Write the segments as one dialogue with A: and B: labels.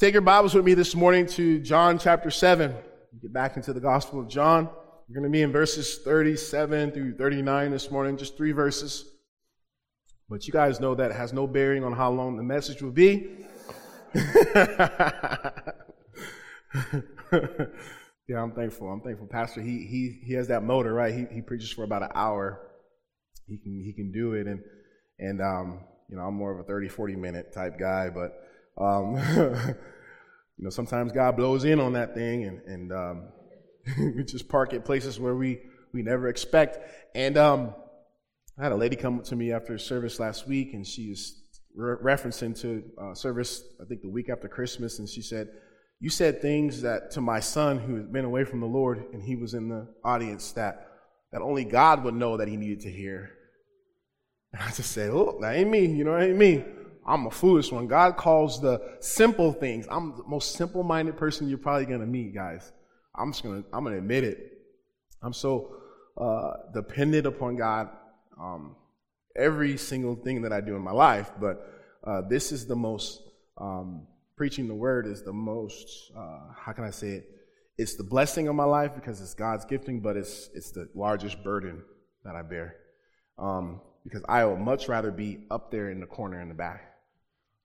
A: Take your Bibles with me this morning to John chapter 7. Get back into the Gospel of John. We're going to be in verses 37 through 39 this morning, just three verses. But you guys know that has no bearing on how long the message will be. yeah, I'm thankful. I'm thankful. Pastor, he he he has that motor, right? He he preaches for about an hour. He can he can do it and and um, you know, I'm more of a 30, 40 minute type guy, but um, you know, sometimes God blows in on that thing and and um, we just park at places where we we never expect. And um, I had a lady come up to me after service last week, and she is re- referencing to uh, service I think the week after Christmas, and she said, "You said things that to my son who had been away from the Lord, and he was in the audience that that only God would know that he needed to hear." And I just say, "Oh, that ain't me. You know, that ain't me." I'm a foolish one. God calls the simple things. I'm the most simple minded person you're probably going to meet, guys. I'm just going to, I'm going to admit it. I'm so uh, dependent upon God um, every single thing that I do in my life, but uh, this is the most, um, preaching the word is the most, uh, how can I say it? It's the blessing of my life because it's God's gifting, but it's, it's the largest burden that I bear. Um, because I would much rather be up there in the corner in the back.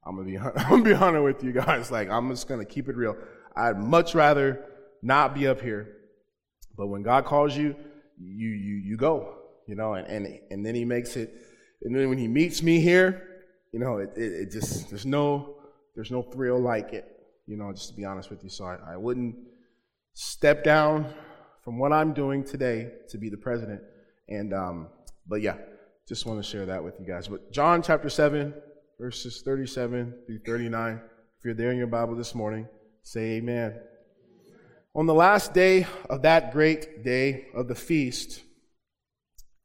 A: I'm gonna be, I'm gonna be honest with you guys. Like, I'm just gonna keep it real. I'd much rather not be up here. But when God calls you, you, you, you go, you know, and, and, and then he makes it, and then when he meets me here, you know, it, it, it just, there's no, there's no thrill like it, you know, just to be honest with you. So I, I wouldn't step down from what I'm doing today to be the president. And, um, but yeah, just want to share that with you guys. But John chapter 7, verses 37 through 39. If you're there in your Bible this morning, say amen. On the last day of that great day of the feast,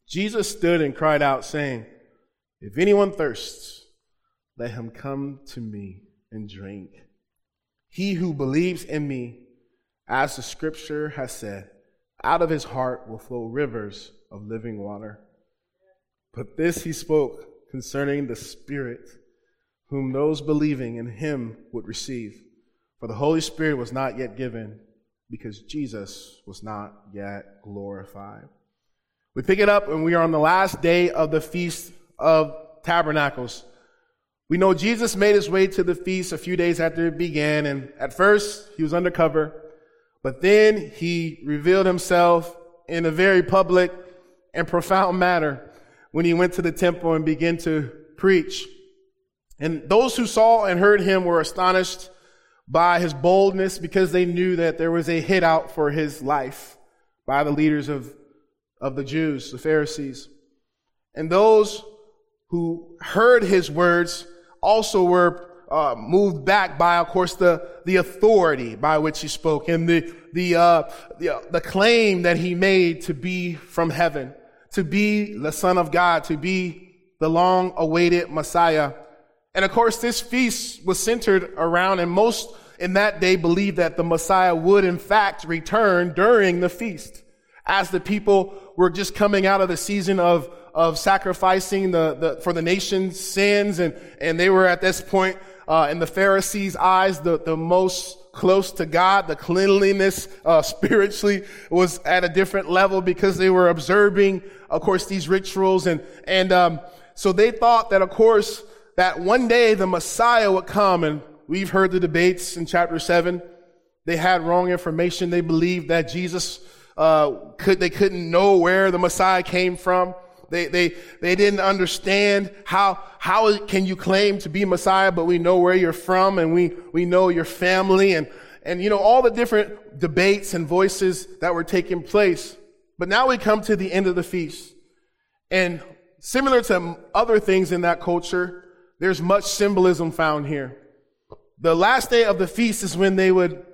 A: Jesus stood and cried out, saying, If anyone thirsts, let him come to me and drink. He who believes in me, as the scripture has said, out of his heart will flow rivers of living water. But this he spoke concerning the Spirit, whom those believing in him would receive. For the Holy Spirit was not yet given because Jesus was not yet glorified. We pick it up and we are on the last day of the Feast of Tabernacles. We know Jesus made his way to the feast a few days after it began, and at first he was undercover, but then he revealed himself in a very public and profound manner when he went to the temple and began to preach. And those who saw and heard him were astonished by his boldness because they knew that there was a hit out for his life by the leaders of, of the Jews, the Pharisees. And those who heard his words also were uh, moved back by, of course, the, the authority by which he spoke and the, the, uh, the, uh, the claim that he made to be from heaven, to be the Son of God, to be the long awaited Messiah. And of course, this feast was centered around, and most in that day believed that the Messiah would in fact return during the feast. As the people were just coming out of the season of, of sacrificing the, the, for the nation's sins, and, and they were at this point, uh, in the Pharisees' eyes, the, the most close to God. The cleanliness, uh, spiritually was at a different level because they were observing, of course, these rituals. And, and, um, so they thought that, of course, that one day the Messiah would come and We've heard the debates in chapter seven. They had wrong information. They believed that Jesus uh, could they couldn't know where the Messiah came from. They they they didn't understand how how can you claim to be Messiah, but we know where you're from and we we know your family and and you know all the different debates and voices that were taking place. But now we come to the end of the feast, and similar to other things in that culture, there's much symbolism found here the last day of the feast is when they would,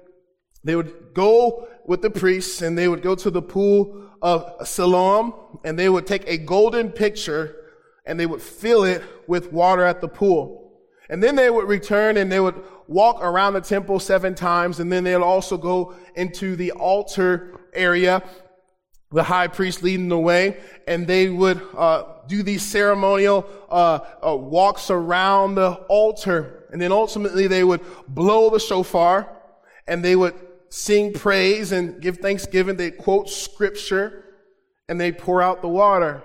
A: they would go with the priests and they would go to the pool of Siloam and they would take a golden picture and they would fill it with water at the pool. And then they would return and they would walk around the temple seven times and then they'd also go into the altar area, the high priest leading the way, and they would uh, do these ceremonial uh, uh, walks around the altar And then ultimately they would blow the shofar and they would sing praise and give thanksgiving. They quote scripture and they pour out the water.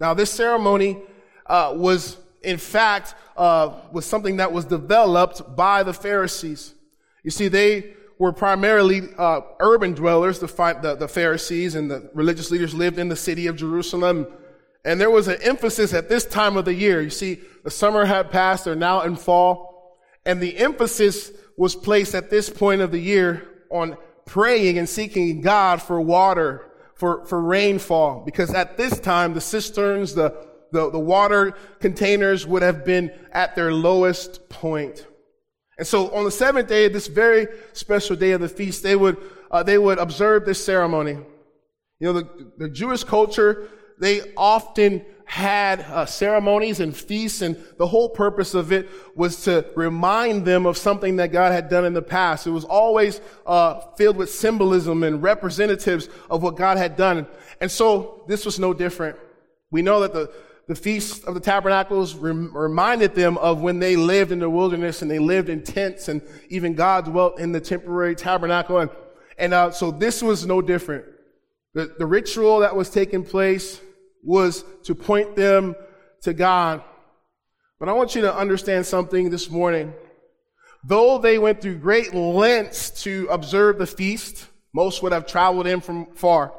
A: Now this ceremony uh, was in fact uh, was something that was developed by the Pharisees. You see, they were primarily uh, urban dwellers. The, the, the Pharisees and the religious leaders lived in the city of Jerusalem. And there was an emphasis at this time of the year. You see, the summer had passed, they're now in fall. And the emphasis was placed at this point of the year on praying and seeking God for water, for, for rainfall. Because at this time, the cisterns, the, the, the water containers would have been at their lowest point. And so on the seventh day, this very special day of the feast, they would, uh, they would observe this ceremony. You know, the, the Jewish culture, they often had uh, ceremonies and feasts, and the whole purpose of it was to remind them of something that God had done in the past. It was always uh, filled with symbolism and representatives of what God had done. And so this was no different. We know that the the Feast of the Tabernacles rem- reminded them of when they lived in the wilderness and they lived in tents and even God dwelt in the temporary tabernacle. And, and uh, so this was no different. The, the ritual that was taking place was to point them to God. But I want you to understand something this morning. Though they went through great lengths to observe the feast, most would have traveled in from far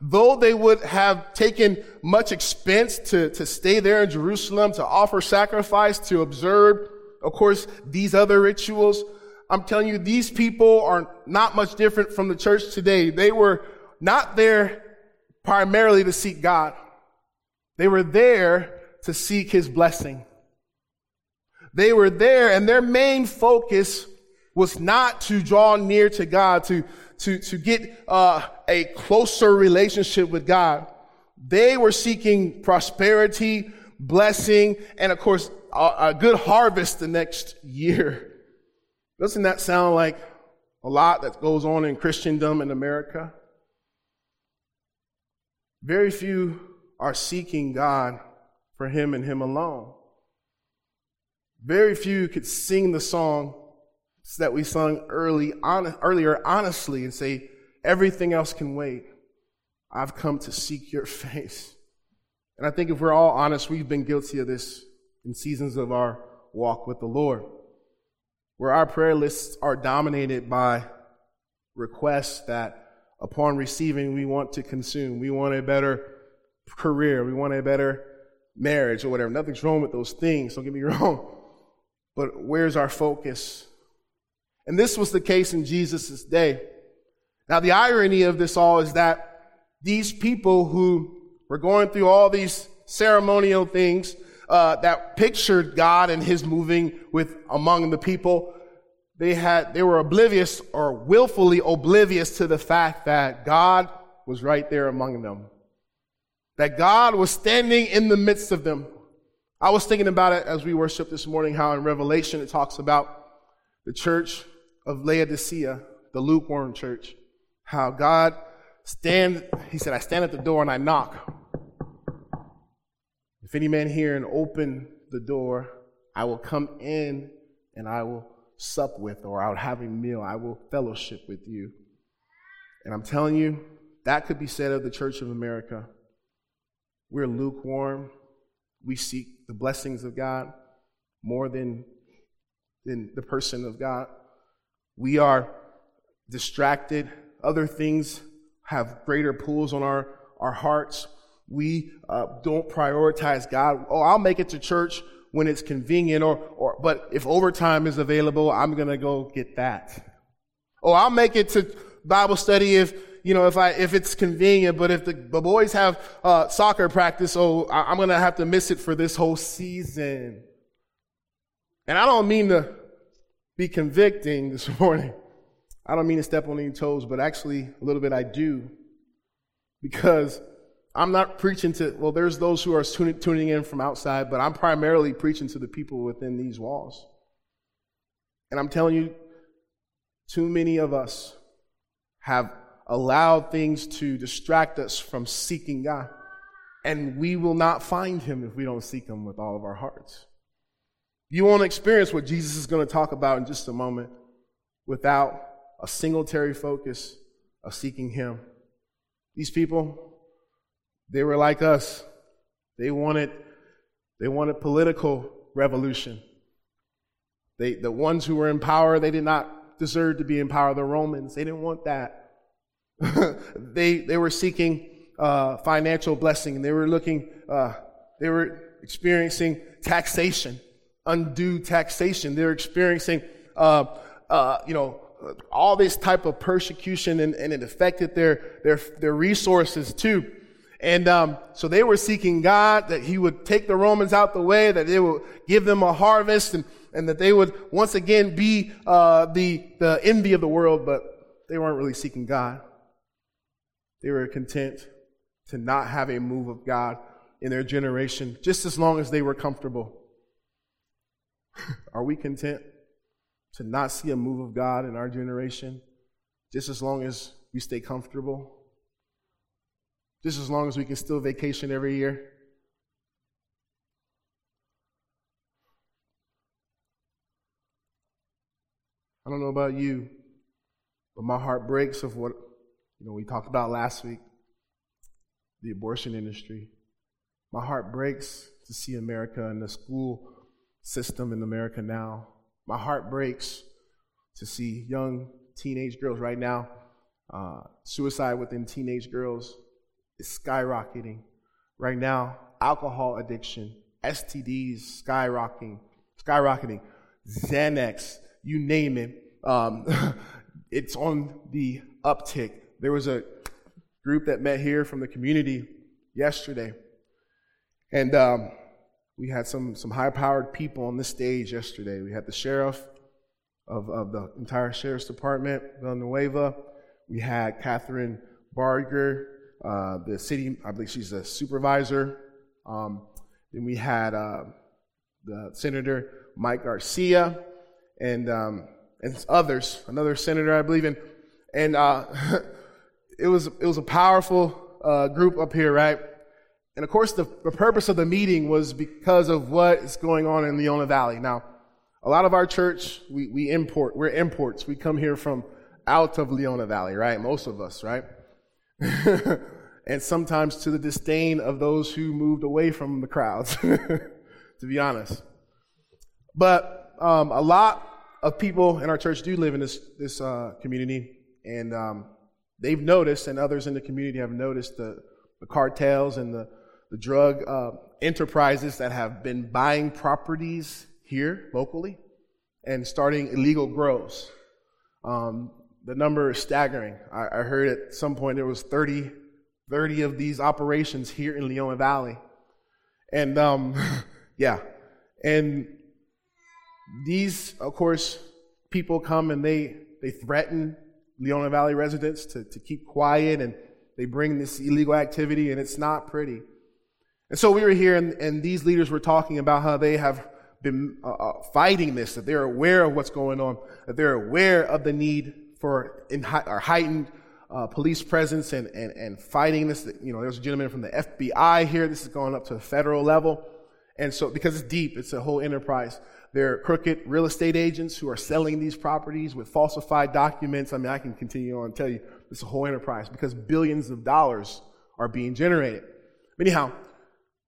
A: though they would have taken much expense to, to stay there in Jerusalem, to offer sacrifice, to observe, of course, these other rituals, I'm telling you, these people are not much different from the church today. They were not there primarily to seek God. They were there to seek his blessing. They were there and their main focus was not to draw near to God, to, to, to get uh, a closer relationship with God. They were seeking prosperity, blessing, and of course, a, a good harvest the next year. Doesn't that sound like a lot that goes on in Christendom in America? Very few are seeking God for Him and Him alone. Very few could sing the song that we sung early, on, earlier honestly and say, everything else can wait. I've come to seek your face. And I think if we're all honest, we've been guilty of this in seasons of our walk with the Lord, where our prayer lists are dominated by requests that upon receiving we want to consume. We want a better career. We want a better marriage or whatever. Nothing's wrong with those things. Don't get me wrong. But where's our focus? And this was the case in Jesus' day. Now, the irony of this all is that these people who were going through all these ceremonial things uh, that pictured God and His moving with among the people, they had they were oblivious or willfully oblivious to the fact that God was right there among them, that God was standing in the midst of them. I was thinking about it as we worshiped this morning, how in Revelation it talks about the church of Laodicea, the lukewarm church, how God stand, he said, I stand at the door and I knock. If any man hear and open the door, I will come in and I will sup with, or I'll have a meal. I will fellowship with you. And I'm telling you, that could be said of the Church of America. We're lukewarm. We seek the blessings of God more than, than the person of God. We are distracted. Other things have greater pulls on our, our hearts. We uh, don't prioritize God. Oh, I'll make it to church when it's convenient, or, or but if overtime is available, I'm gonna go get that. Oh, I'll make it to Bible study if you know if I if it's convenient. But if the, the boys have uh, soccer practice, oh, I, I'm gonna have to miss it for this whole season. And I don't mean to be convicting this morning. I don't mean to step on any toes, but actually, a little bit I do. Because I'm not preaching to, well, there's those who are tuning in from outside, but I'm primarily preaching to the people within these walls. And I'm telling you, too many of us have allowed things to distract us from seeking God. And we will not find Him if we don't seek Him with all of our hearts. You won't experience what Jesus is going to talk about in just a moment without a singletary focus of seeking Him. These people, they were like us. They wanted, they wanted political revolution. They, the ones who were in power, they did not deserve to be in power. The Romans, they didn't want that. they, they were seeking uh, financial blessing. And they were looking, uh, they were experiencing taxation, undue taxation. They were experiencing, uh, uh you know, all this type of persecution, and, and, it affected their their their resources too. And um, so they were seeking God that He would take the Romans out the way, that He would give them a harvest, and and that they would once again be uh, the the envy of the world. But they weren't really seeking God. They were content to not have a move of God in their generation, just as long as they were comfortable. Are we content to not see a move of God in our generation, just as long as we stay comfortable? Just as long as we can still vacation every year? I don't know about you, but my heart breaks of what you know we talked about last week the abortion industry. My heart breaks to see America and the school system in America now. My heart breaks to see young teenage girls right now. Uh, suicide within teenage girls is skyrocketing. Right now, alcohol addiction, STDs skyrocketing, skyrocketing, Xanax, you name it. Um, it's on the uptick. There was a group that met here from the community yesterday. And um, we had some, some high powered people on the stage yesterday. We had the sheriff of, of the entire sheriff's department, Villanueva. We had Kathryn Barger, uh, the city, I believe she's a supervisor. Um, then we had uh, the Senator Mike Garcia and, um, and others, another senator, I believe. in, and uh, it was it was a powerful uh, group up here, right? And of course, the, the purpose of the meeting was because of what is going on in Leona Valley. Now, a lot of our church, we, we import, we're imports. We come here from out of Leona Valley, right? Most of us, right? and sometimes to the disdain of those who moved away from the crowds, to be honest. But um, a lot of people in our church do live in this, this uh, community, and um, they've noticed, and others in the community have noticed, the, the cartels and the, the drug uh, enterprises that have been buying properties here locally and starting illegal grows. Um, the number is staggering. I, I, heard at some point there was 30, 30 of these operations here in Leona Valley. And um, yeah, and these, of course, people come and they, they threaten Leona Valley residents to, to keep quiet and they bring this illegal activity and it's not pretty. And so we were here and, and these leaders were talking about how they have been uh, uh, fighting this, that they're aware of what's going on, that they're aware of the need for in, or heightened uh, police presence and, and, and fighting this. You know, there's a gentleman from the FBI here. This is going up to the federal level. And so, because it's deep, it's a whole enterprise. There are crooked real estate agents who are selling these properties with falsified documents. I mean, I can continue on and tell you it's a whole enterprise because billions of dollars are being generated. Anyhow,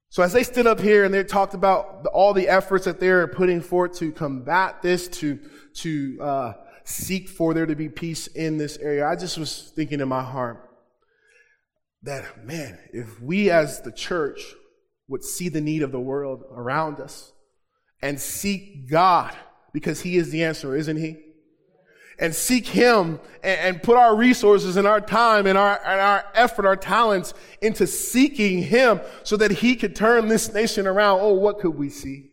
A: so as they stood up here and they talked about the, all the efforts that they're putting forth to combat this, to to uh, seek for there to be peace in this area, I just was thinking in my heart that man, if we as the church would see the need of the world around us, and seek God because He is the answer, isn't He? And seek Him and, and put our resources and our time and our, and our effort, our talents into seeking Him so that He could turn this nation around. Oh, what could we see?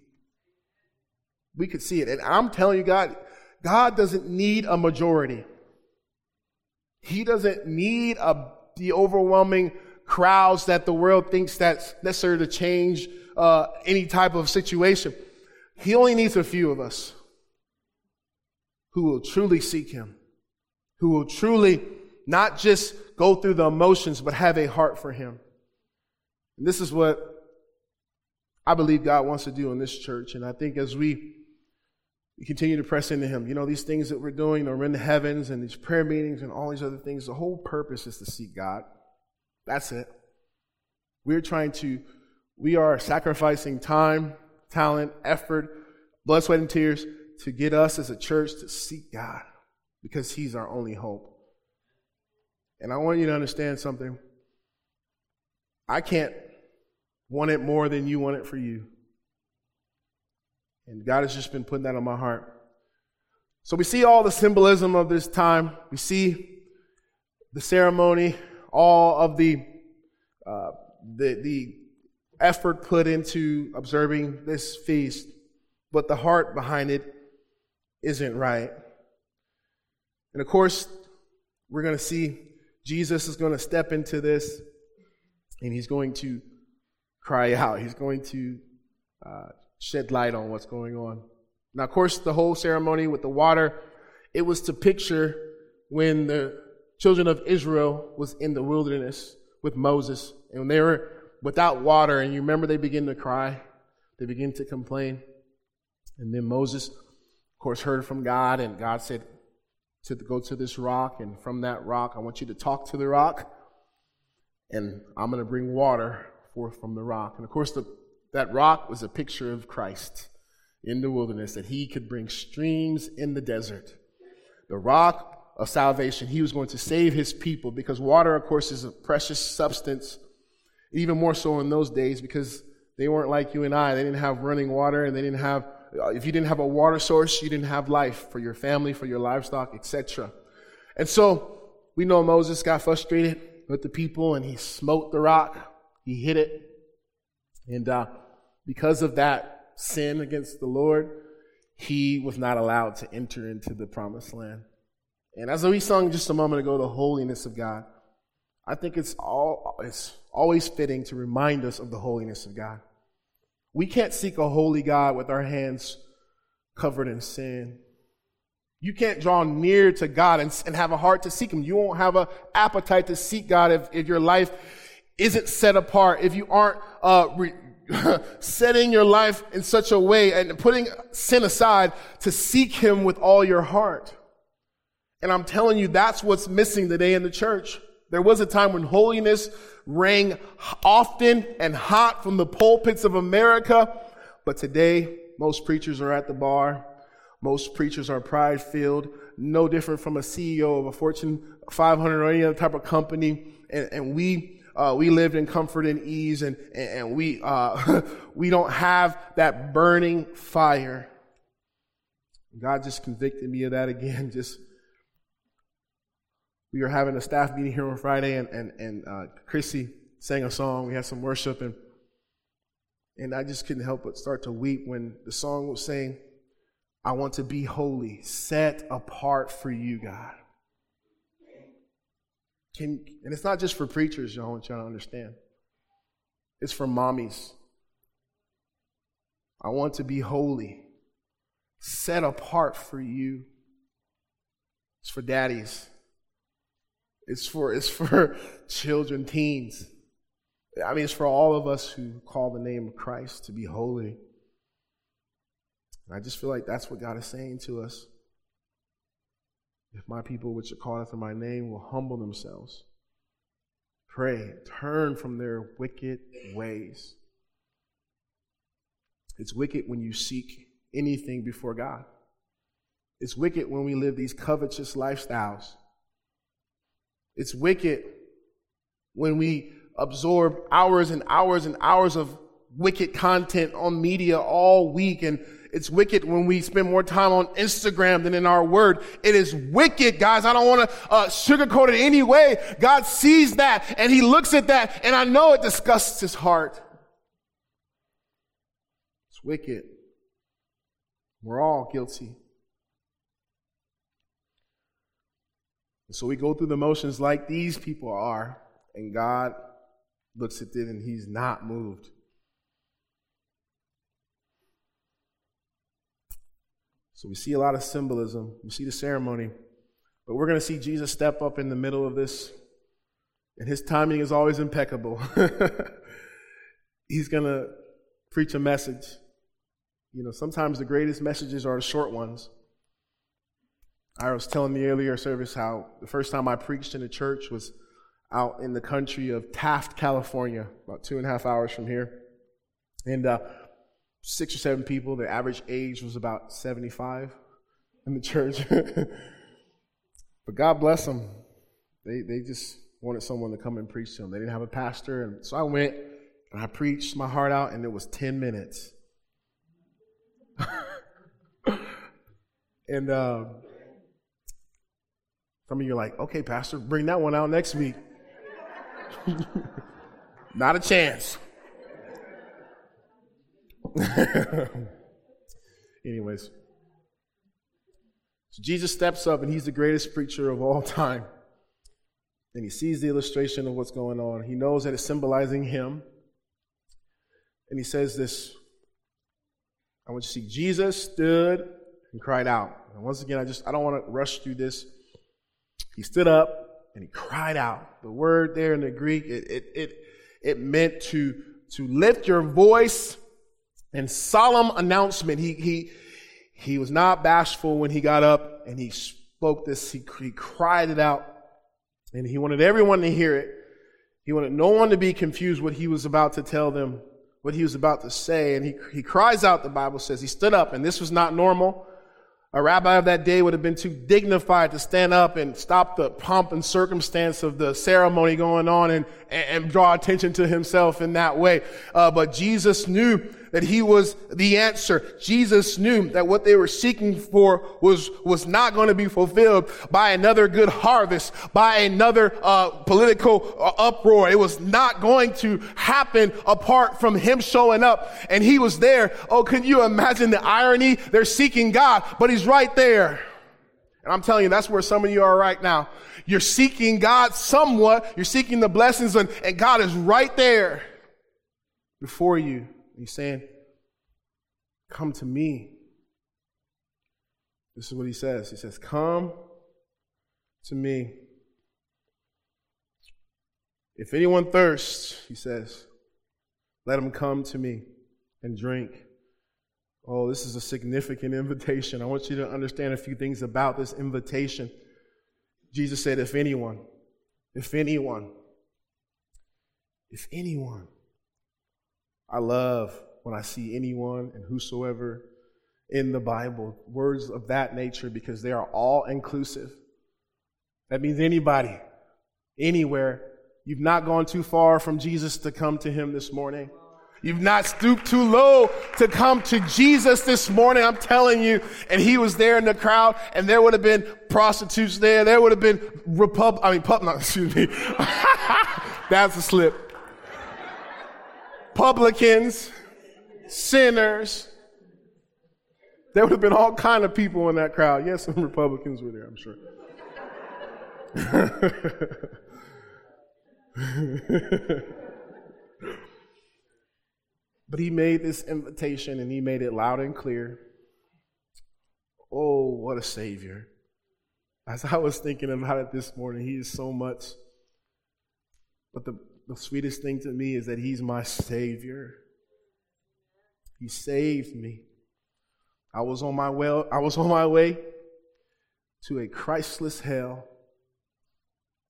A: We could see it. And I'm telling you, God, God doesn't need a majority. He doesn't need a, the overwhelming crowds that the world thinks that's necessary to change uh, any type of situation. He only needs a few of us who will truly seek Him, who will truly not just go through the emotions, but have a heart for Him. And this is what I believe God wants to do in this church. And I think as we continue to press into Him. You know, these things that we're doing, are in the heavens and these prayer meetings and all these other things, the whole purpose is to seek God. That's it. We're trying to, we are sacrificing time, talent, effort, blood, sweat, and tears to get us as a church to seek God because He's our only hope. And I want you to understand something. I can't want it more than you want it for you. And God has just been putting that on my heart. So we see all the symbolism of this time. We see the ceremony, all of the, uh, the, the effort put into observing this feast, but the heart behind it isn't right. And of course, we're going to see Jesus is going to step into this and he's going to cry out. He's going to uh, shed light on what's going on. Now, of course, the whole ceremony with the water, it was to picture when the children of Israel was in the wilderness with Moses, and they were without water, and you remember they begin to cry, they begin to complain. And then Moses, of course, heard from God, and God said to go to this rock, and from that rock, I want you to talk to the rock, and I'm going to bring water forth from the rock. And of course, the that rock was a picture of Christ in the wilderness, that he could bring streams in the desert. The rock of salvation, he was going to save his people because water, of course, is a precious substance, even more so in those days because they weren't like you and I. They didn't have running water and they didn't have, if you didn't have a water source, you didn't have life for your family, for your livestock, etc. And so we know Moses got frustrated with the people and he smote the rock, he hit it, and uh, because of that sin against the Lord, he was not allowed to enter into the promised land. And as we sung just a moment ago, the holiness of God, I think it's all it's always fitting to remind us of the holiness of God. We can't seek a holy God with our hands covered in sin. You can't draw near to God and, and have a heart to seek Him. You won't have an appetite to seek God if, if your life isn't set apart, if you aren't uh, re- setting your life in such a way and putting sin aside to seek Him with all your heart. And I'm telling you, that's what's missing today in the church. There was a time when holiness rang often and hot from the pulpits of America, but today most preachers are at the bar. Most preachers are pride filled, no different from a CEO of a Fortune 500 or any other type of company. And, and we uh, we lived in comfort and ease, and, and we, uh, we don't have that burning fire. God just convicted me of that again. Just we were having a staff meeting here on Friday, and and and uh, Chrissy sang a song. We had some worship, and and I just couldn't help but start to weep when the song was saying, "I want to be holy, set apart for you, God." Can, and it's not just for preachers, y'all, I want y'all to understand. It's for mommies. I want to be holy, set apart for you. It's for daddies. It's for, it's for children, teens. I mean, it's for all of us who call the name of Christ to be holy. And I just feel like that's what God is saying to us. If my people, which are called after my name, will humble themselves, pray, turn from their wicked ways. It's wicked when you seek anything before God. It's wicked when we live these covetous lifestyles. It's wicked when we absorb hours and hours and hours of wicked content on media all week and it's wicked when we spend more time on Instagram than in our word. It is wicked, guys. I don't want to uh, sugarcoat it any way. God sees that and he looks at that and I know it disgusts his heart. It's wicked. We're all guilty. And so we go through the motions like these people are, and God looks at it and he's not moved. So we see a lot of symbolism. We see the ceremony. But we're going to see Jesus step up in the middle of this. And his timing is always impeccable. He's going to preach a message. You know, sometimes the greatest messages are the short ones. I was telling the earlier service how the first time I preached in a church was out in the country of Taft, California, about two and a half hours from here. And uh, six or seven people, the average age was about 75 in the church. but God bless them. They, they just wanted someone to come and preach to them. They didn't have a pastor. And so I went and I preached my heart out, and it was 10 minutes. and uh, some of you are like, okay, Pastor, bring that one out next week. Not a chance. Anyways, so Jesus steps up and he's the greatest preacher of all time. And he sees the illustration of what's going on. He knows that it's symbolizing him. And he says this I want you to see Jesus stood and cried out. And once again, I just I don't want to rush through this. He stood up and he cried out. The word there in the Greek, it, it, it, it meant to, to lift your voice in solemn announcement. He, he, he was not bashful when he got up and he spoke this. He, he cried it out and he wanted everyone to hear it. He wanted no one to be confused what he was about to tell them, what he was about to say. And he, he cries out, the Bible says. He stood up and this was not normal. A rabbi of that day would have been too dignified to stand up and stop the pomp and circumstance of the ceremony going on and, and, draw attention to himself in that way. Uh, but Jesus knew that he was the answer. Jesus knew that what they were seeking for was, was not going to be fulfilled by another good harvest, by another uh, political uh, uproar. It was not going to happen apart from him showing up. And he was there. Oh, can you imagine the irony? They're seeking God, but he's right there. And I'm telling you, that's where some of you are right now. You're seeking God somewhat. You're seeking the blessings and, and God is right there before you. He's saying, Come to me. This is what he says. He says, Come to me. If anyone thirsts, he says, let him come to me and drink. Oh, this is a significant invitation. I want you to understand a few things about this invitation. Jesus said, If anyone, if anyone, if anyone, I love when I see anyone and whosoever in the Bible, words of that nature, because they are all inclusive. That means anybody, anywhere. You've not gone too far from Jesus to come to him this morning. You've not stooped too low to come to Jesus this morning. I'm telling you. And he was there in the crowd and there would have been prostitutes there. There would have been repub, I mean, pub, no, excuse me. That's a slip publicans, sinners. There would have been all kind of people in that crowd. Yes, some Republicans were there, I'm sure. but he made this invitation and he made it loud and clear. Oh, what a savior. As I was thinking about it this morning, he is so much. But the the sweetest thing to me is that He's my Savior. He saved me. I was on my way, I was on my way to a Christless hell.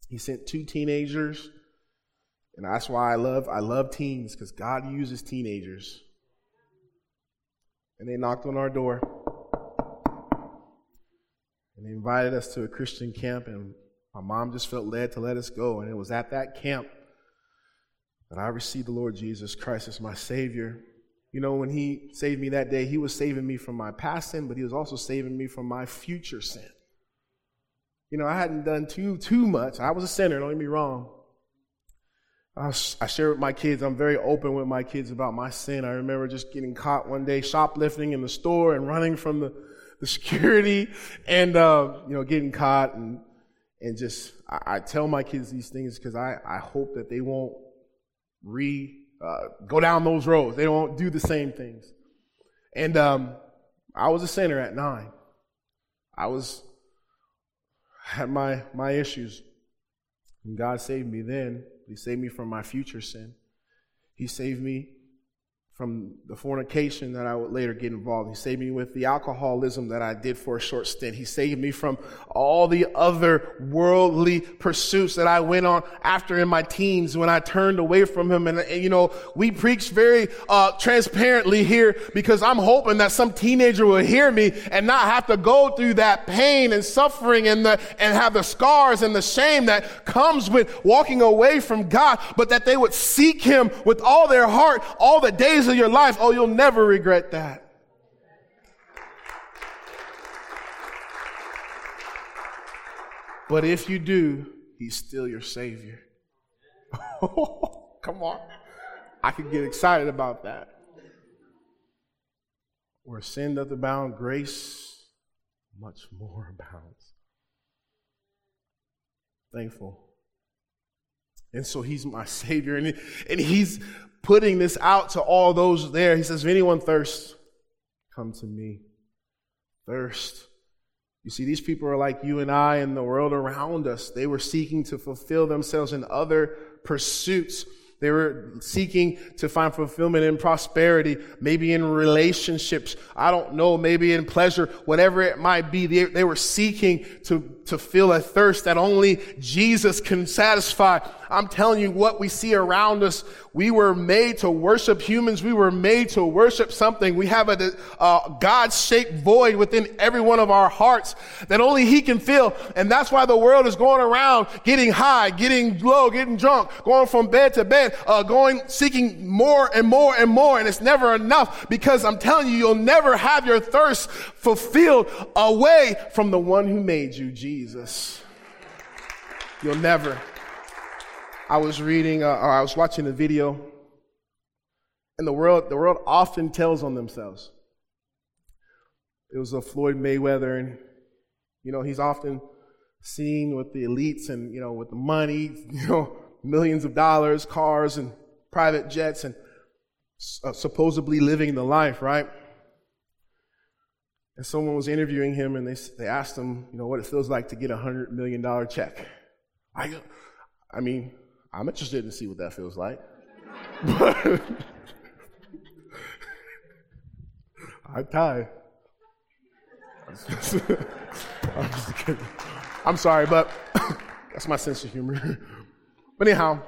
A: He sent two teenagers, and that's why I love I love teens, because God uses teenagers. And they knocked on our door. And they invited us to a Christian camp, and my mom just felt led to let us go. And it was at that camp that I received the Lord Jesus Christ as my Savior. You know, when He saved me that day, He was saving me from my past sin, but He was also saving me from my future sin. You know, I hadn't done too too much. I was a sinner. Don't get me wrong. I, I share with my kids. I'm very open with my kids about my sin. I remember just getting caught one day shoplifting in the store and running from the, the security, and uh, you know, getting caught and and just I, I tell my kids these things because I I hope that they won't re uh, go down those roads. They don't do the same things. And um, I was a sinner at nine. I was had my my issues, and God saved me then. He saved me from my future sin. He saved me from the fornication that I would later get involved. He saved me with the alcoholism that I did for a short stint. He saved me from all the other worldly pursuits that I went on after in my teens when I turned away from him. And, and you know, we preach very uh, transparently here because I'm hoping that some teenager will hear me and not have to go through that pain and suffering and the and have the scars and the shame that comes with walking away from God, but that they would seek him with all their heart all the days of your life, oh, you'll never regret that. But if you do, he's still your Savior. Come on. I could get excited about that. Where sin doth abound, grace much more abounds. Thankful. And so he's my Savior. And, and he's putting this out to all those there. He says, If anyone thirsts, come to me. Thirst. You see, these people are like you and I and the world around us. They were seeking to fulfill themselves in other pursuits. They were seeking to find fulfillment in prosperity, maybe in relationships. I don't know, maybe in pleasure, whatever it might be. They, they were seeking to, to feel a thirst that only Jesus can satisfy. I'm telling you what we see around us. We were made to worship humans. We were made to worship something. We have a, a God-shaped void within every one of our hearts that only He can fill. And that's why the world is going around getting high, getting low, getting drunk, going from bed to bed, uh, going, seeking more and more and more. And it's never enough because I'm telling you, you'll never have your thirst fulfilled away from the one who made you, Jesus. You'll never. I was reading, uh, or I was watching a video, and the world, the world often tells on themselves. It was a Floyd Mayweather, and you know he's often seen with the elites and you know with the money, you know millions of dollars, cars, and private jets, and uh, supposedly living the life, right? And someone was interviewing him, and they they asked him, you know, what it feels like to get a hundred million dollar check. I, I mean, I'm interested to see what that feels like. I tie. I'm just kidding. I'm sorry, but that's my sense of humor. but anyhow,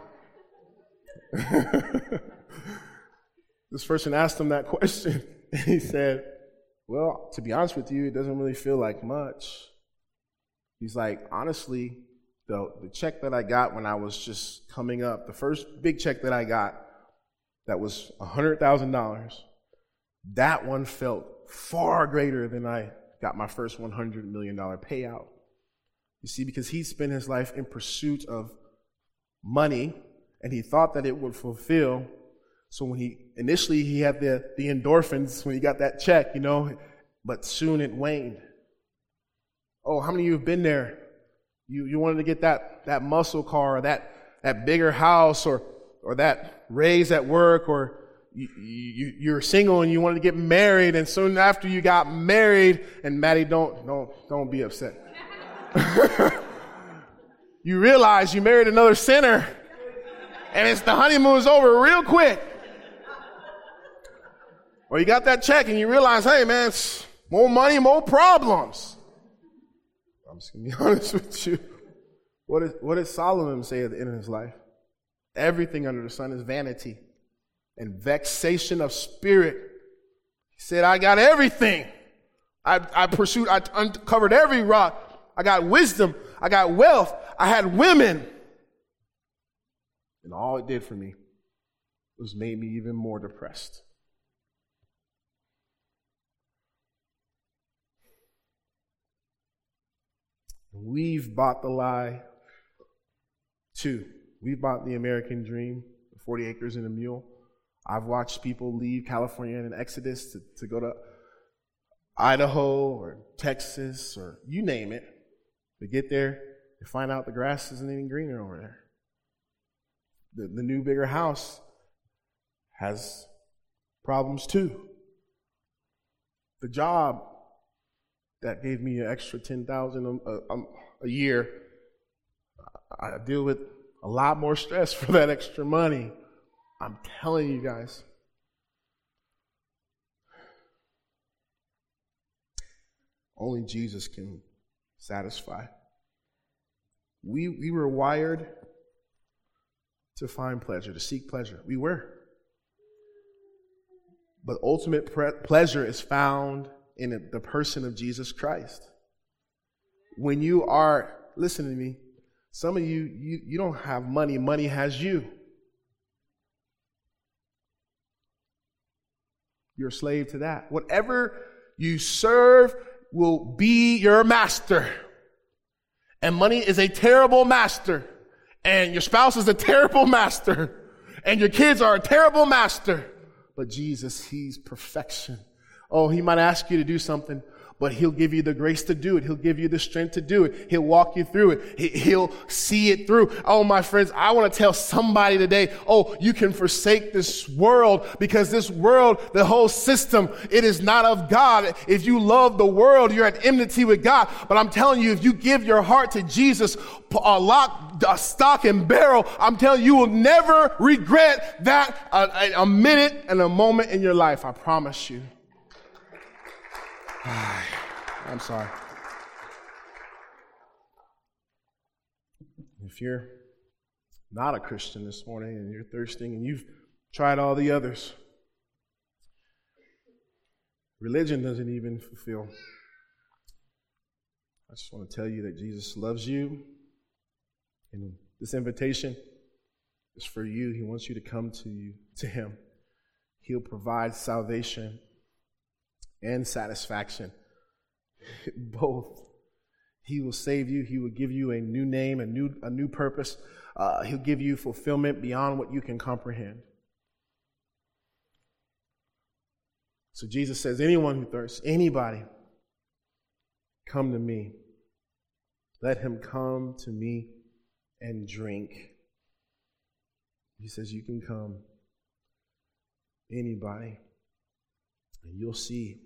A: this person asked him that question, and he said, Well, to be honest with you, it doesn't really feel like much. He's like, Honestly, the, the check that I got when I was just coming up, the first big check that I got that was $100,000, that one felt far greater than I got my first $100 million payout. You see, because he spent his life in pursuit of money and he thought that it would fulfill. So when he initially he had the, the endorphins when he got that check, you know, but soon it waned. Oh, how many of you have been there? You, you wanted to get that, that muscle car or that, that bigger house or, or that raise at work or you, you, you're single and you wanted to get married and soon after you got married and Maddie, don't, don't, don't be upset. you realize you married another sinner and it's the honeymoon's over real quick. Or you got that check and you realize, hey man, more money, more problems. I'm just gonna be honest with you. What, is, what did Solomon say at the end of his life? Everything under the sun is vanity and vexation of spirit. He said, I got everything. I, I pursued, I uncovered every rock. I got wisdom. I got wealth. I had women. And all it did for me was made me even more depressed. We've bought the lie too. We've bought the American dream, 40 acres and a mule. I've watched people leave California in an exodus to, to go to Idaho or Texas or you name it. They get there, they find out the grass isn't any greener over there. The, the new, bigger house has problems too. The job that gave me an extra 10000 a, a, year. I deal with a lot more stress for that extra money. I'm telling you guys. Only Jesus can satisfy. We, we were wired to find pleasure, to seek pleasure. We were. But ultimate pre- pleasure is found in the person of Jesus Christ. When you are, listen to me, some of you, you, you don't have money, money has you. You're a slave to that. Whatever you serve will be your master. And money is a terrible master. And your spouse is a terrible master. And your kids are a terrible master. But Jesus, He's perfection. Oh, He might ask you to do something, but he'll give you the grace to do it. He'll give you the strength to do it. He'll walk you through it. He'll see it through. Oh, my friends, I want to tell somebody today, oh, you can forsake this world because this world, the whole system, it is not of God. If you love the world, you're at enmity with God. But I'm telling you, if you give your heart to Jesus, a lock, a stock and barrel, I'm telling you, you will never regret that uh, a, a minute and a moment in your life. I promise you. I'm sorry. If you're not a Christian this morning and you're thirsting and you've tried all the others, religion doesn't even fulfill. I just want to tell you that Jesus loves you. And this invitation is for you. He wants you to come to you to him. He'll provide salvation and satisfaction. Both. He will save you. He will give you a new name, a new, a new purpose. Uh, he'll give you fulfillment beyond what you can comprehend. So Jesus says, anyone who thirsts, anybody, come to me. Let him come to me and drink. He says, You can come. Anybody. And you'll see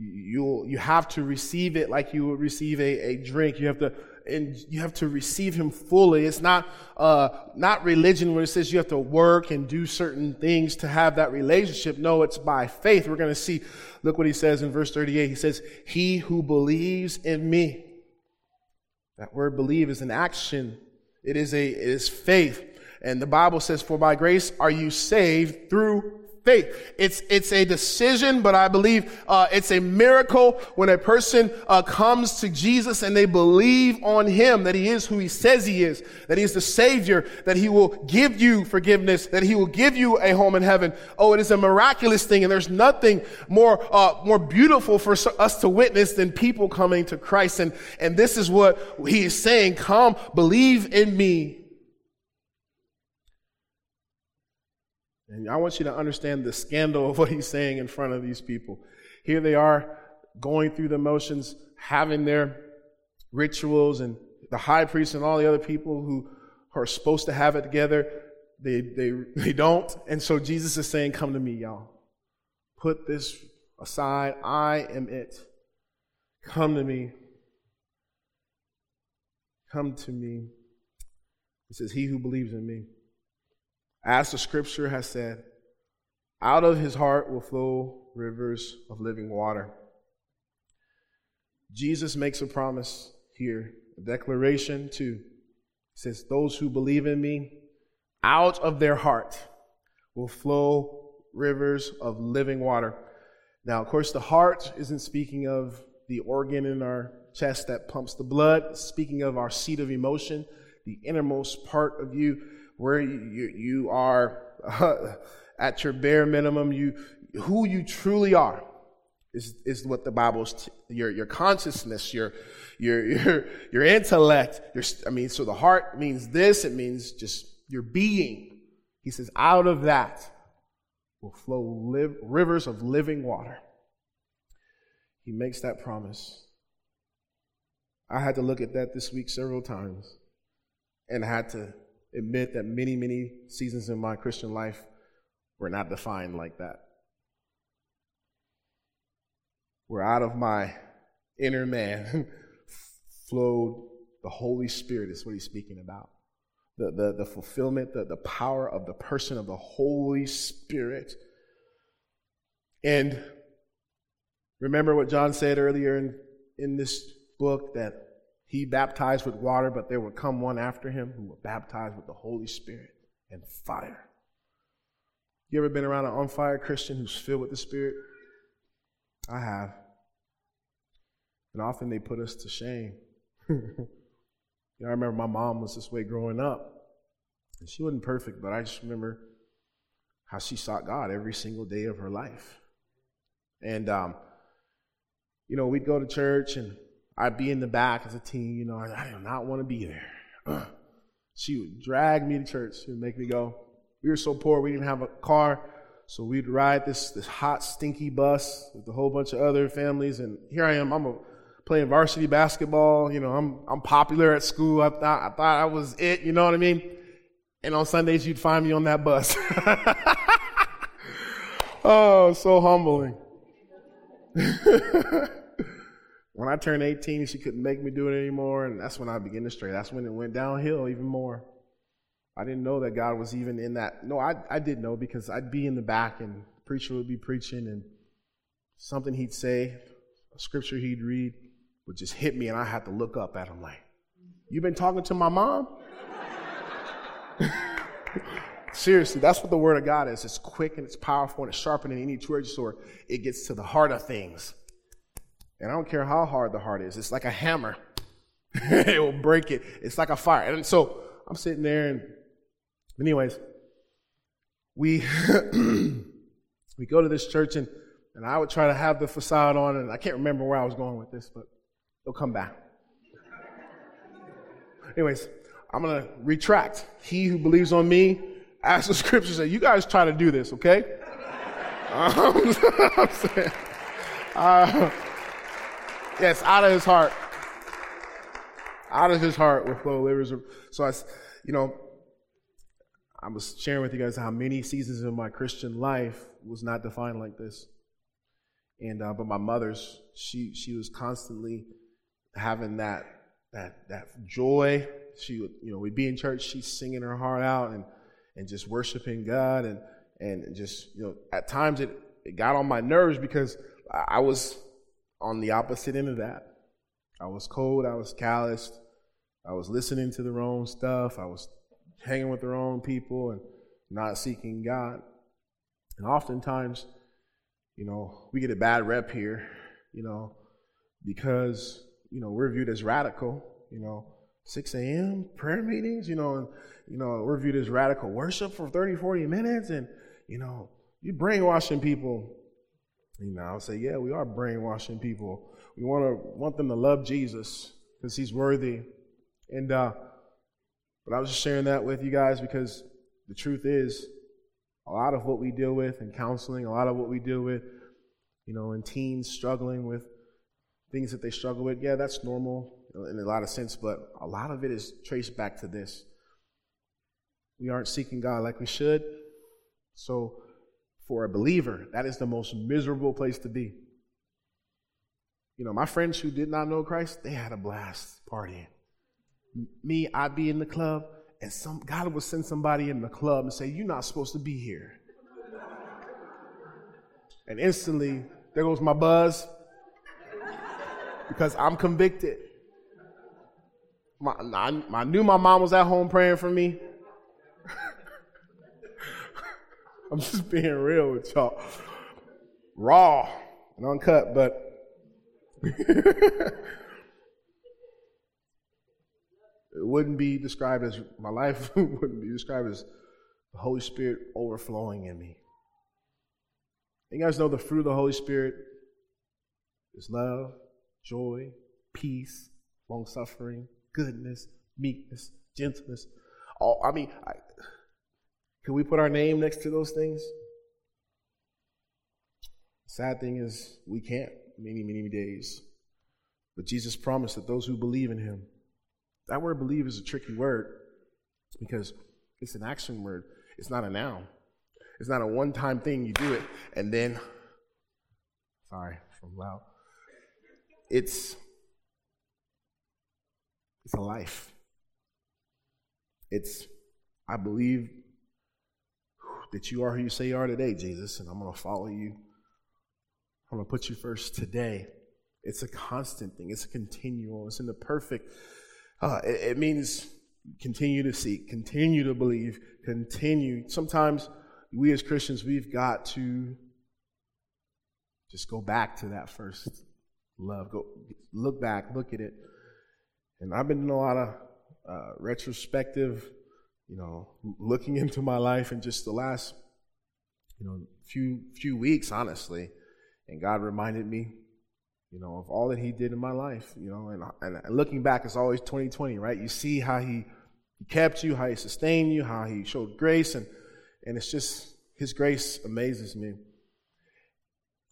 A: you you have to receive it like you would receive a, a drink. You have to and you have to receive him fully. It's not uh, not religion where it says you have to work and do certain things to have that relationship. No, it's by faith. We're going to see. Look what he says in verse 38. He says, "He who believes in me." That word "believe" is an action. It is a it is faith. And the Bible says, "For by grace are you saved through faith. It's, it's a decision, but I believe uh, it's a miracle when a person uh, comes to Jesus and they believe on him that he is who he says he is, that he is the Savior, that he will give you forgiveness, that he will give you a home in heaven. Oh, it is a miraculous thing, and there's nothing more uh, more beautiful for us to witness than people coming to Christ. And and this is what he is saying: Come, believe in me And I want you to understand the scandal of what he's saying in front of these people. Here they are going through the motions, having their rituals, and the high priest and all the other people who are supposed to have it together, they, they, they don't. And so Jesus is saying, Come to me, y'all. Put this aside. I am it. Come to me. Come to me. He says, He who believes in me. As the scripture has said, out of his heart will flow rivers of living water. Jesus makes a promise here, a declaration too. He says, Those who believe in me, out of their heart will flow rivers of living water. Now, of course, the heart isn't speaking of the organ in our chest that pumps the blood, speaking of our seat of emotion, the innermost part of you where you, you are uh, at your bare minimum, you, who you truly are is, is what the Bible's, t- your, your consciousness, your, your, your, your intellect, your, I mean, so the heart means this, it means just your being. He says, out of that will flow live, rivers of living water. He makes that promise. I had to look at that this week several times and had to admit that many, many seasons in my Christian life were not defined like that. Where out of my inner man flowed the Holy Spirit, is what he's speaking about. The, the, the fulfillment, the, the power of the person of the Holy Spirit. And remember what John said earlier in in this book that he baptized with water, but there would come one after him who would baptize with the Holy Spirit and fire. You ever been around an on fire Christian who's filled with the Spirit? I have. And often they put us to shame. you know, I remember my mom was this way growing up. And she wasn't perfect, but I just remember how she sought God every single day of her life. And, um, you know, we'd go to church and I'd be in the back as a teen, you know, I did not want to be there. she would drag me to church. She would make me go. We were so poor, we didn't have a car. So we'd ride this, this hot, stinky bus with a whole bunch of other families. And here I am. I'm a, playing varsity basketball. You know, I'm, I'm popular at school. I thought, I thought I was it. You know what I mean? And on Sundays, you'd find me on that bus. oh, so humbling. when I turned 18, she couldn't make me do it anymore, and that's when I began to stray. That's when it went downhill even more. I didn't know that God was even in that. No, I, I did know because I'd be in the back and the preacher would be preaching and something he'd say, a scripture he'd read would just hit me and I had to look up at him like, You been talking to my mom? Seriously, that's what the word of God is. It's quick and it's powerful and it's sharper than any two-edged sword. It gets to the heart of things. And I don't care how hard the heart is. It's like a hammer. it will break it. It's like a fire. And so I'm sitting there and anyways, we we go to this church and, and I would try to have the facade on and I can't remember where I was going with this, but it'll come back. anyways, I'm to retract. He who believes on me, as the scripture says, you guys try to do this, okay? Um, I'm saying, uh, yes, out of his heart. Out of his heart will flow rivers. So I, you know, I was sharing with you guys how many seasons of my Christian life was not defined like this. And uh, but my mother's, she she was constantly having that that that joy she would, you know, we'd be in church, she's singing her heart out and, and just worshiping God. And, and just, you know, at times it, it got on my nerves because I was on the opposite end of that. I was cold, I was calloused, I was listening to the wrong stuff, I was hanging with the wrong people and not seeking God. And oftentimes, you know, we get a bad rep here, you know, because, you know, we're viewed as radical, you know, 6 a.m. prayer meetings, you know, and, you know, we're viewed as radical worship for 30, 40 minutes, and, you know, you brainwashing people. You know, I'll say, yeah, we are brainwashing people. We want to want them to love Jesus because he's worthy. And, uh, but I was just sharing that with you guys because the truth is, a lot of what we deal with in counseling, a lot of what we deal with, you know, in teens struggling with things that they struggle with, yeah, that's normal in a lot of sense, but a lot of it is traced back to this. We aren't seeking God like we should. So, for a believer, that is the most miserable place to be. You know, my friends who did not know Christ, they had a blast partying. Me, I'd be in the club, and some God would send somebody in the club and say, You're not supposed to be here. and instantly, there goes my buzz because I'm convicted. My, I, I knew my mom was at home praying for me. I'm just being real with y'all. Raw and uncut, but it wouldn't be described as my life wouldn't be described as the Holy Spirit overflowing in me. You guys know the fruit of the Holy Spirit is love, joy, peace, long suffering, goodness, meekness, gentleness. All, I mean, I, can we put our name next to those things? Sad thing is, we can't many, many days. But Jesus promised that those who believe in him, that word believe is a tricky word because it's an action word, it's not a noun. It's not a one time thing, you do it, and then, sorry, from loud. It's it's a life. It's, I believe that you are who you say you are today, Jesus, and I'm going to follow you. I'm going to put you first today. It's a constant thing. It's a continual. It's in the perfect. Uh, it, it means continue to seek, continue to believe, continue. Sometimes we as Christians, we've got to just go back to that first love. Go look back, look at it. And I've been in a lot of uh, retrospective, you know, looking into my life in just the last, you know, few few weeks, honestly. And God reminded me, you know, of all that He did in my life, you know, and, and looking back, it's always 2020, right? You see how He, he kept you, how He sustained you, how He showed grace, and and it's just His grace amazes me.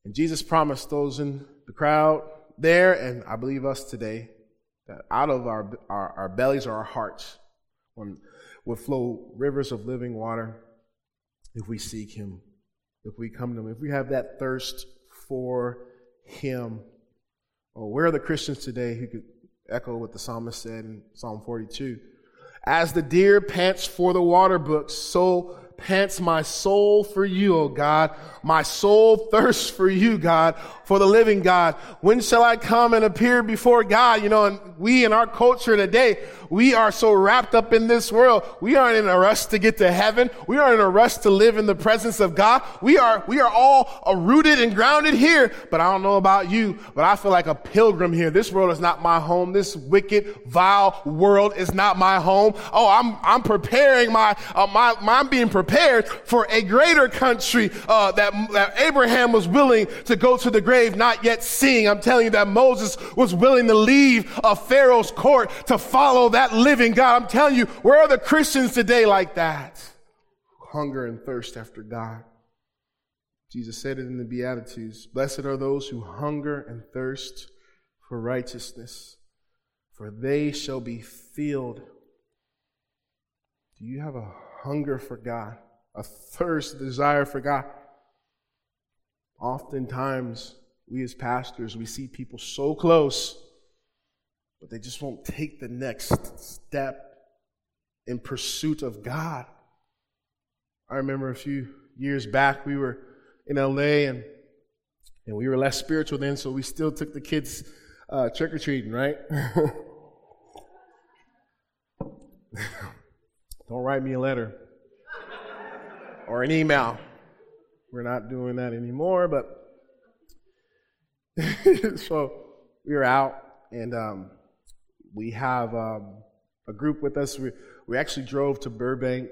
A: And Jesus promised those in the crowd there, and I believe us today, that out of our, our, our bellies or our hearts when, will flow rivers of living water if we seek Him, if we come to Him, if we have that thirst for Him. Oh, where are the Christians today who could echo what the psalmist said in Psalm 42? As the deer pants for the water brooks, so pants my soul for you, O God. My soul thirsts for you, God, for the living God. When shall I come and appear before God? You know, and we in our culture today, we are so wrapped up in this world. We aren't in a rush to get to heaven. We aren't in a rush to live in the presence of God. We are, we are all rooted and grounded here. But I don't know about you, but I feel like a pilgrim here. This world is not my home. This wicked, vile world is not my home. Oh, I'm, I'm preparing my, uh, my, my, I'm being prepared for a greater country, uh, that, that Abraham was willing to go to the grave, not yet seeing. I'm telling you that Moses was willing to leave a Pharaoh's court to follow that living God. I'm telling you, where are the Christians today like that? Hunger and thirst after God. Jesus said it in the Beatitudes Blessed are those who hunger and thirst for righteousness, for they shall be filled. Do you have a hunger for God, a thirst, desire for God? Oftentimes, we as pastors, we see people so close but they just won't take the next step in pursuit of God. I remember a few years back, we were in LA and, and we were less spiritual then, so we still took the kids uh, trick or treating, right? Don't write me a letter or an email. We're not doing that anymore, but so we were out and um, we have um, a group with us. We, we actually drove to Burbank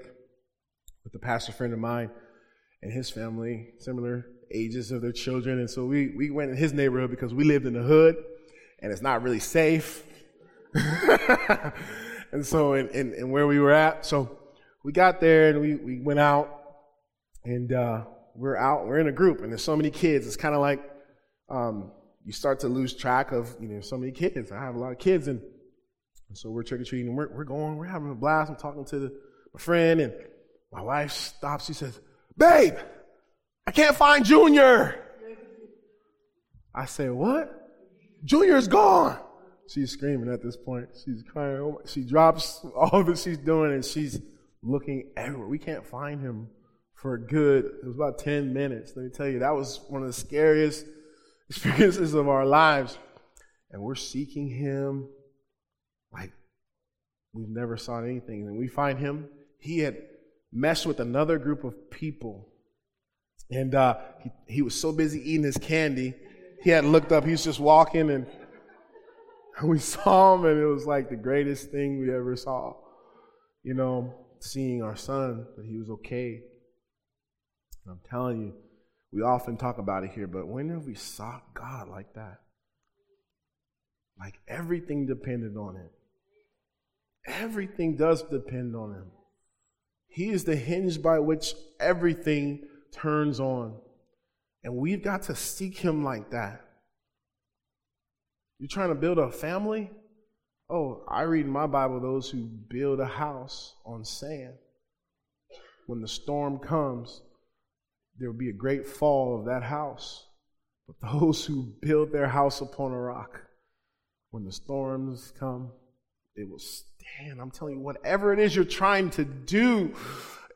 A: with a pastor friend of mine and his family, similar ages of their children. And so we, we went in his neighborhood because we lived in the hood and it's not really safe. and so, and, in, in, where we were at, so we got there and we, we went out and uh, we're out, we're in a group and there's so many kids. It's kind of like um, you start to lose track of, you know, so many kids. I have a lot of kids and and so we're trick or treating, and we're, we're going, we're having a blast. I'm talking to the, my friend, and my wife stops. She says, Babe, I can't find Junior. I say, What? Junior's gone. She's screaming at this point. She's crying. Oh she drops all that she's doing, and she's looking everywhere. We can't find him for a good, it was about 10 minutes. Let me tell you, that was one of the scariest experiences of our lives. And we're seeking him like we've never saw anything. And we find him, he had messed with another group of people. And uh, he, he was so busy eating his candy, he had looked up, he was just walking, and we saw him, and it was like the greatest thing we ever saw. You know, seeing our son, that he was okay. And I'm telling you, we often talk about it here, but when have we sought God like that? Like everything depended on it. Everything does depend on Him. He is the hinge by which everything turns on. And we've got to seek Him like that. You're trying to build a family? Oh, I read in my Bible those who build a house on sand. When the storm comes, there will be a great fall of that house. But those who build their house upon a rock, when the storms come, it will stand. I'm telling you, whatever it is you're trying to do,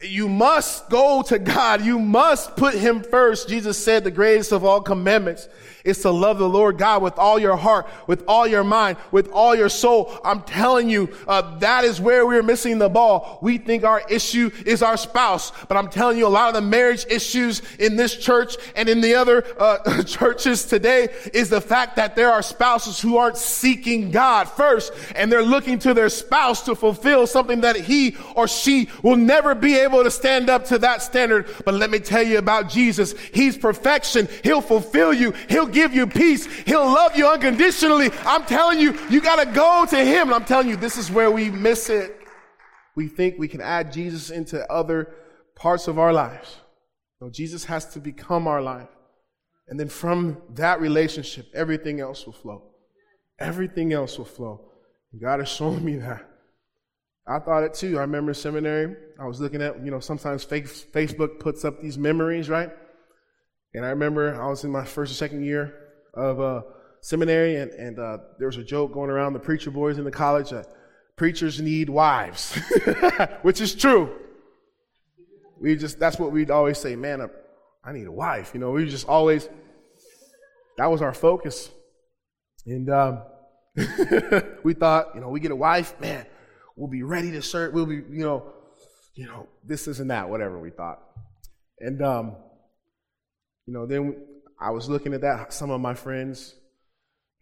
A: you must go to God. You must put him first. Jesus said the greatest of all commandments is to love the Lord God with all your heart, with all your mind, with all your soul. I'm telling you, uh, that is where we're missing the ball. We think our issue is our spouse, but I'm telling you, a lot of the marriage issues in this church and in the other uh, churches today is the fact that there are spouses who aren't seeking God first, and they're looking to their spouse to fulfill something that he or she will never be able to stand up to that standard. But let me tell you about Jesus. He's perfection. He'll fulfill you. He'll give you peace. He'll love you unconditionally. I'm telling you, you got to go to Him. And I'm telling you, this is where we miss it. We think we can add Jesus into other parts of our lives. No, Jesus has to become our life. And then from that relationship, everything else will flow. Everything else will flow. God has shown me that. I thought it too. I remember seminary. I was looking at, you know, sometimes Facebook puts up these memories, right? And I remember I was in my first or second year of uh, seminary, and, and uh, there was a joke going around the preacher boys in the college that preachers need wives, which is true. We just, that's what we'd always say, man, I need a wife. You know, we just always, that was our focus. And um, we thought, you know, we get a wife, man, we'll be ready to serve. We'll be, you know, you know, this, this, and that, whatever we thought. And um, you know, then I was looking at that. Some of my friends,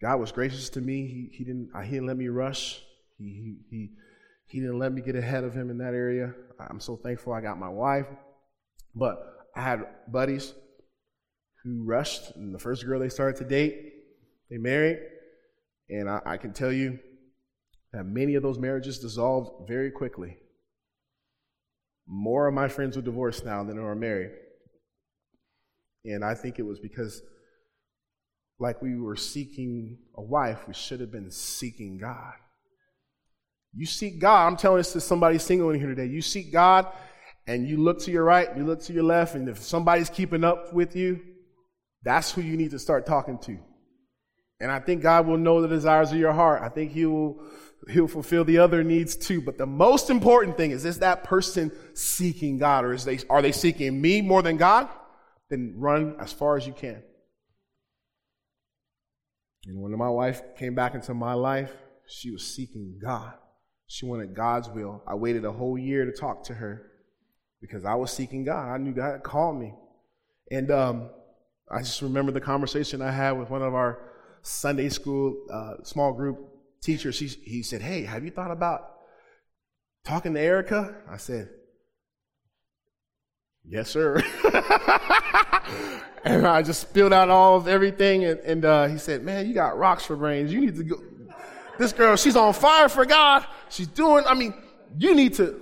A: God was gracious to me. He, he didn't he didn't let me rush. He, he he he didn't let me get ahead of him in that area. I'm so thankful I got my wife. But I had buddies who rushed, and the first girl they started to date, they married. And I, I can tell you that many of those marriages dissolved very quickly. More of my friends are divorced now than are married. And I think it was because, like we were seeking a wife, we should have been seeking God. You seek God. I'm telling this to somebody single in here today. You seek God and you look to your right, you look to your left, and if somebody's keeping up with you, that's who you need to start talking to. And I think God will know the desires of your heart. I think He will He'll fulfill the other needs too. But the most important thing is, is that person seeking God, or is they are they seeking me more than God? then run as far as you can. And when my wife came back into my life, she was seeking God. She wanted God's will. I waited a whole year to talk to her because I was seeking God. I knew God had called me. And um, I just remember the conversation I had with one of our Sunday school uh, small group teachers. He, he said, Hey, have you thought about talking to Erica? I said, Yes, sir. and I just spilled out all of everything. And, and uh, he said, Man, you got rocks for brains. You need to go. This girl, she's on fire for God. She's doing, I mean, you need to.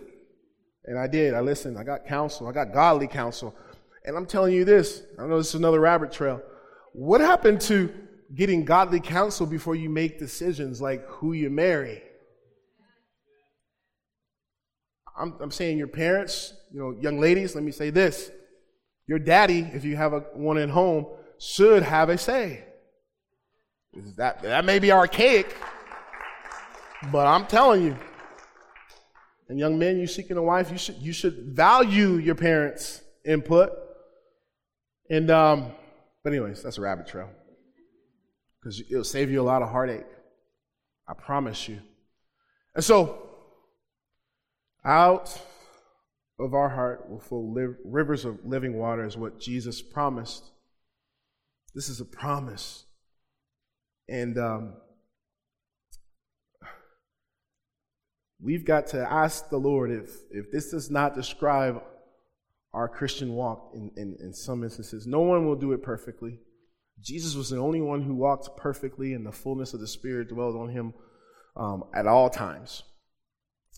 A: And I did. I listened. I got counsel. I got godly counsel. And I'm telling you this I know this is another rabbit trail. What happened to getting godly counsel before you make decisions like who you marry? I'm, I'm saying your parents, you know, young ladies, let me say this. Your daddy, if you have a, one at home, should have a say. That, that may be archaic, but I'm telling you. And young men, you seeking a wife, you should, you should value your parents' input. And, um, but anyways, that's a rabbit trail. Because it'll save you a lot of heartache. I promise you. And so, out of our heart will flow li- rivers of living water, is what Jesus promised. This is a promise. And um, we've got to ask the Lord if, if this does not describe our Christian walk in, in, in some instances. No one will do it perfectly. Jesus was the only one who walked perfectly, and the fullness of the Spirit dwelled on him um, at all times.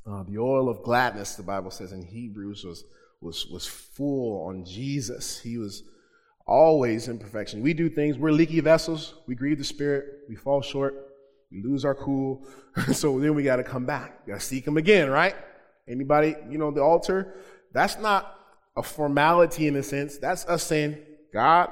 A: Uh, the oil of gladness, the Bible says in Hebrews, was, was, was full on Jesus. He was always in perfection. We do things, we're leaky vessels, we grieve the Spirit, we fall short, we lose our cool. so then we got to come back. got to seek Him again, right? Anybody, you know, the altar, that's not a formality in a sense. That's us saying, God,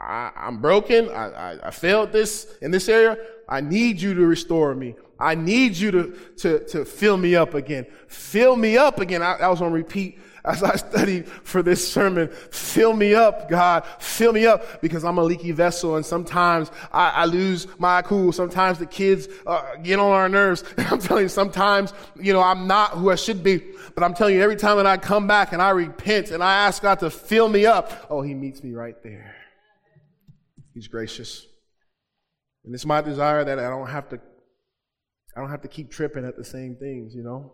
A: I, am broken. I, I, I failed this in this area. I need you to restore me. I need you to, to, to fill me up again. Fill me up again. I, I was on repeat as I studied for this sermon. Fill me up, God. Fill me up because I'm a leaky vessel and sometimes I, I lose my cool. Sometimes the kids uh, get on our nerves. I'm telling you, sometimes, you know, I'm not who I should be. But I'm telling you, every time that I come back and I repent and I ask God to fill me up, oh, He meets me right there. He's gracious. And it's my desire that I don't have to I don't have to keep tripping at the same things, you know?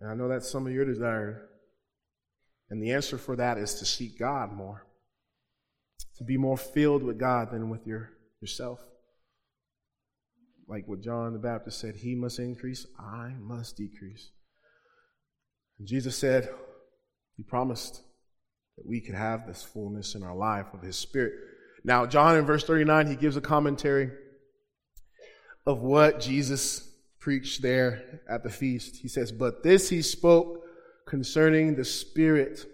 A: And I know that's some of your desire. And the answer for that is to seek God more, to be more filled with God than with your, yourself. Like what John the Baptist said, He must increase, I must decrease. And Jesus said, He promised that we could have this fullness in our life of His Spirit. Now, John in verse 39, he gives a commentary of what Jesus preached there at the feast. He says, But this he spoke concerning the Spirit.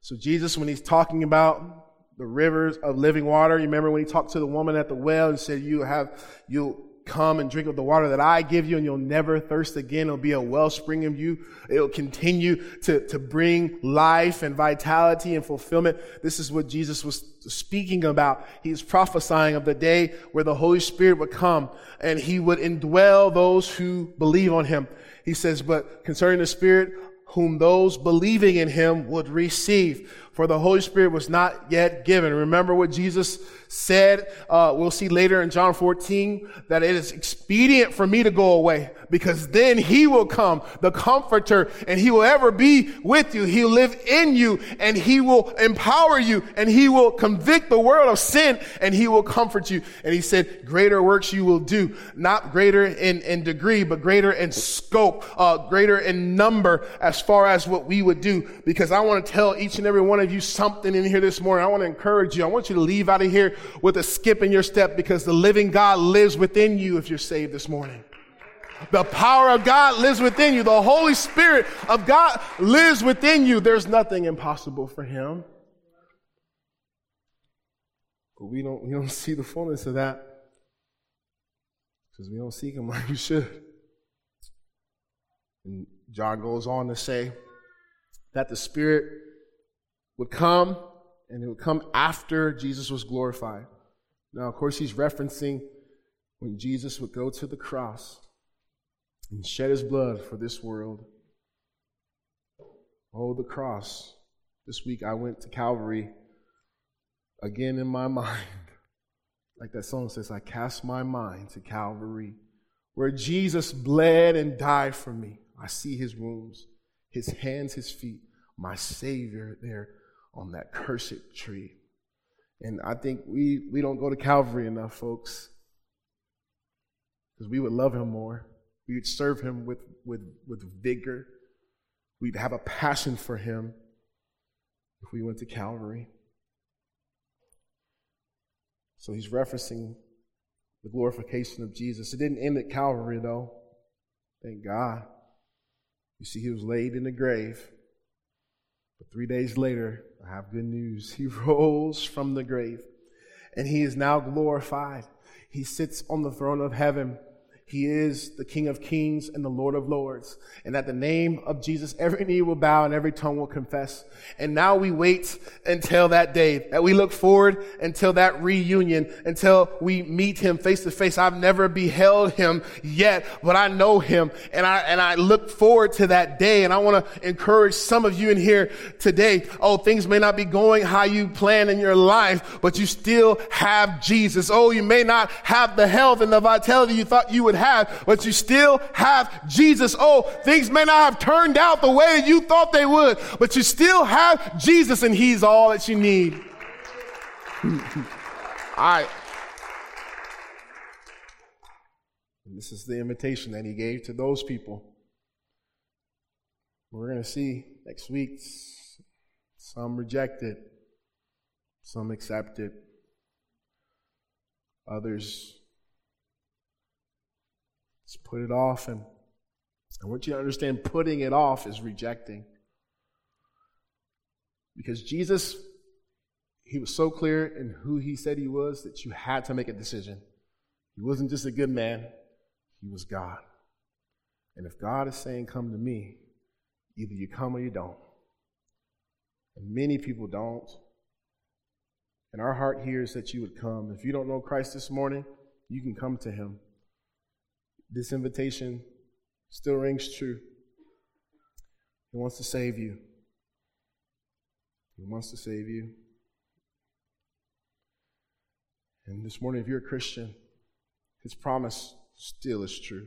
A: So, Jesus, when he's talking about the rivers of living water, you remember when he talked to the woman at the well and said, You have, you come and drink of the water that I give you and you'll never thirst again. It'll be a wellspring of you. It'll continue to, to bring life and vitality and fulfillment. This is what Jesus was speaking about. He's prophesying of the day where the Holy Spirit would come and he would indwell those who believe on him. He says, but concerning the Spirit, whom those believing in him would receive for the Holy Spirit was not yet given. Remember what Jesus said, uh, we'll see later in John 14, that it is expedient for me to go away because then he will come, the comforter, and he will ever be with you. He'll live in you and he will empower you and he will convict the world of sin and he will comfort you. And he said, greater works you will do, not greater in, in degree, but greater in scope, uh, greater in number as far as what we would do. Because I want to tell each and every one of you something in here this morning. I want to encourage you. I want you to leave out of here with a skip in your step because the living God lives within you if you're saved this morning. The power of God lives within you. The Holy Spirit of God lives within you. There's nothing impossible for Him. But we don't, we don't see the fullness of that because we don't seek Him like we should. And John goes on to say that the Spirit would come and it would come after Jesus was glorified. Now, of course, he's referencing when Jesus would go to the cross and shed his blood for this world. Oh, the cross. This week I went to Calvary again in my mind. Like that song says, I cast my mind to Calvary, where Jesus bled and died for me. I see his wounds, his hands, his feet, my Savior there on that cursed tree. And I think we, we don't go to Calvary enough, folks, because we would love him more. We would serve him with, with, with vigor. We'd have a passion for him if we went to Calvary. So he's referencing the glorification of Jesus. It didn't end at Calvary, though. Thank God. You see, he was laid in the grave. But three days later, I have good news. He rose from the grave and he is now glorified. He sits on the throne of heaven he is the King of kings and the Lord of lords. And at the name of Jesus, every knee will bow and every tongue will confess. And now we wait until that day, that we look forward until that reunion, until we meet him face to face. I've never beheld him yet, but I know him and I, and I look forward to that day. And I want to encourage some of you in here today. Oh, things may not be going how you plan in your life, but you still have Jesus. Oh, you may not have the health and the vitality you thought you would have, but you still have Jesus. Oh, things may not have turned out the way you thought they would, but you still have Jesus and He's all that you need. all right. And this is the invitation that He gave to those people. We're going to see next week some rejected, some accepted, others Let's put it off. And I want you to understand putting it off is rejecting. Because Jesus, he was so clear in who he said he was that you had to make a decision. He wasn't just a good man, he was God. And if God is saying, Come to me, either you come or you don't. And many people don't. And our heart here is that you would come. If you don't know Christ this morning, you can come to him. This invitation still rings true. He wants to save you. He wants to save you. And this morning, if you're a Christian, his promise still is true.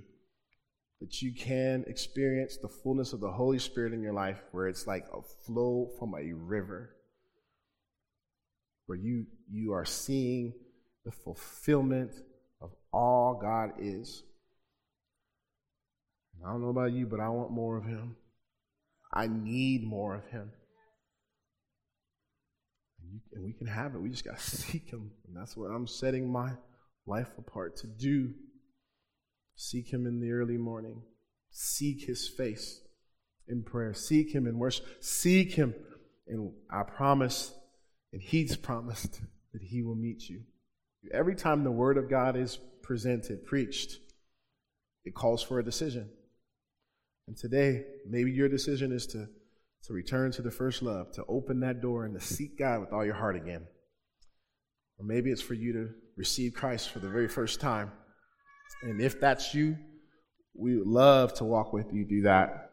A: That you can experience the fullness of the Holy Spirit in your life, where it's like a flow from a river, where you, you are seeing the fulfillment of all God is. I don't know about you, but I want more of Him. I need more of Him. And we can have it. We just got to seek Him. And that's what I'm setting my life apart to do. Seek Him in the early morning. Seek His face in prayer. Seek Him in worship. Seek Him. And I promise, and He's promised that He will meet you. Every time the Word of God is presented, preached, it calls for a decision. And today, maybe your decision is to to return to the first love, to open that door and to seek God with all your heart again. Or maybe it's for you to receive Christ for the very first time. And if that's you, we would love to walk with you do that.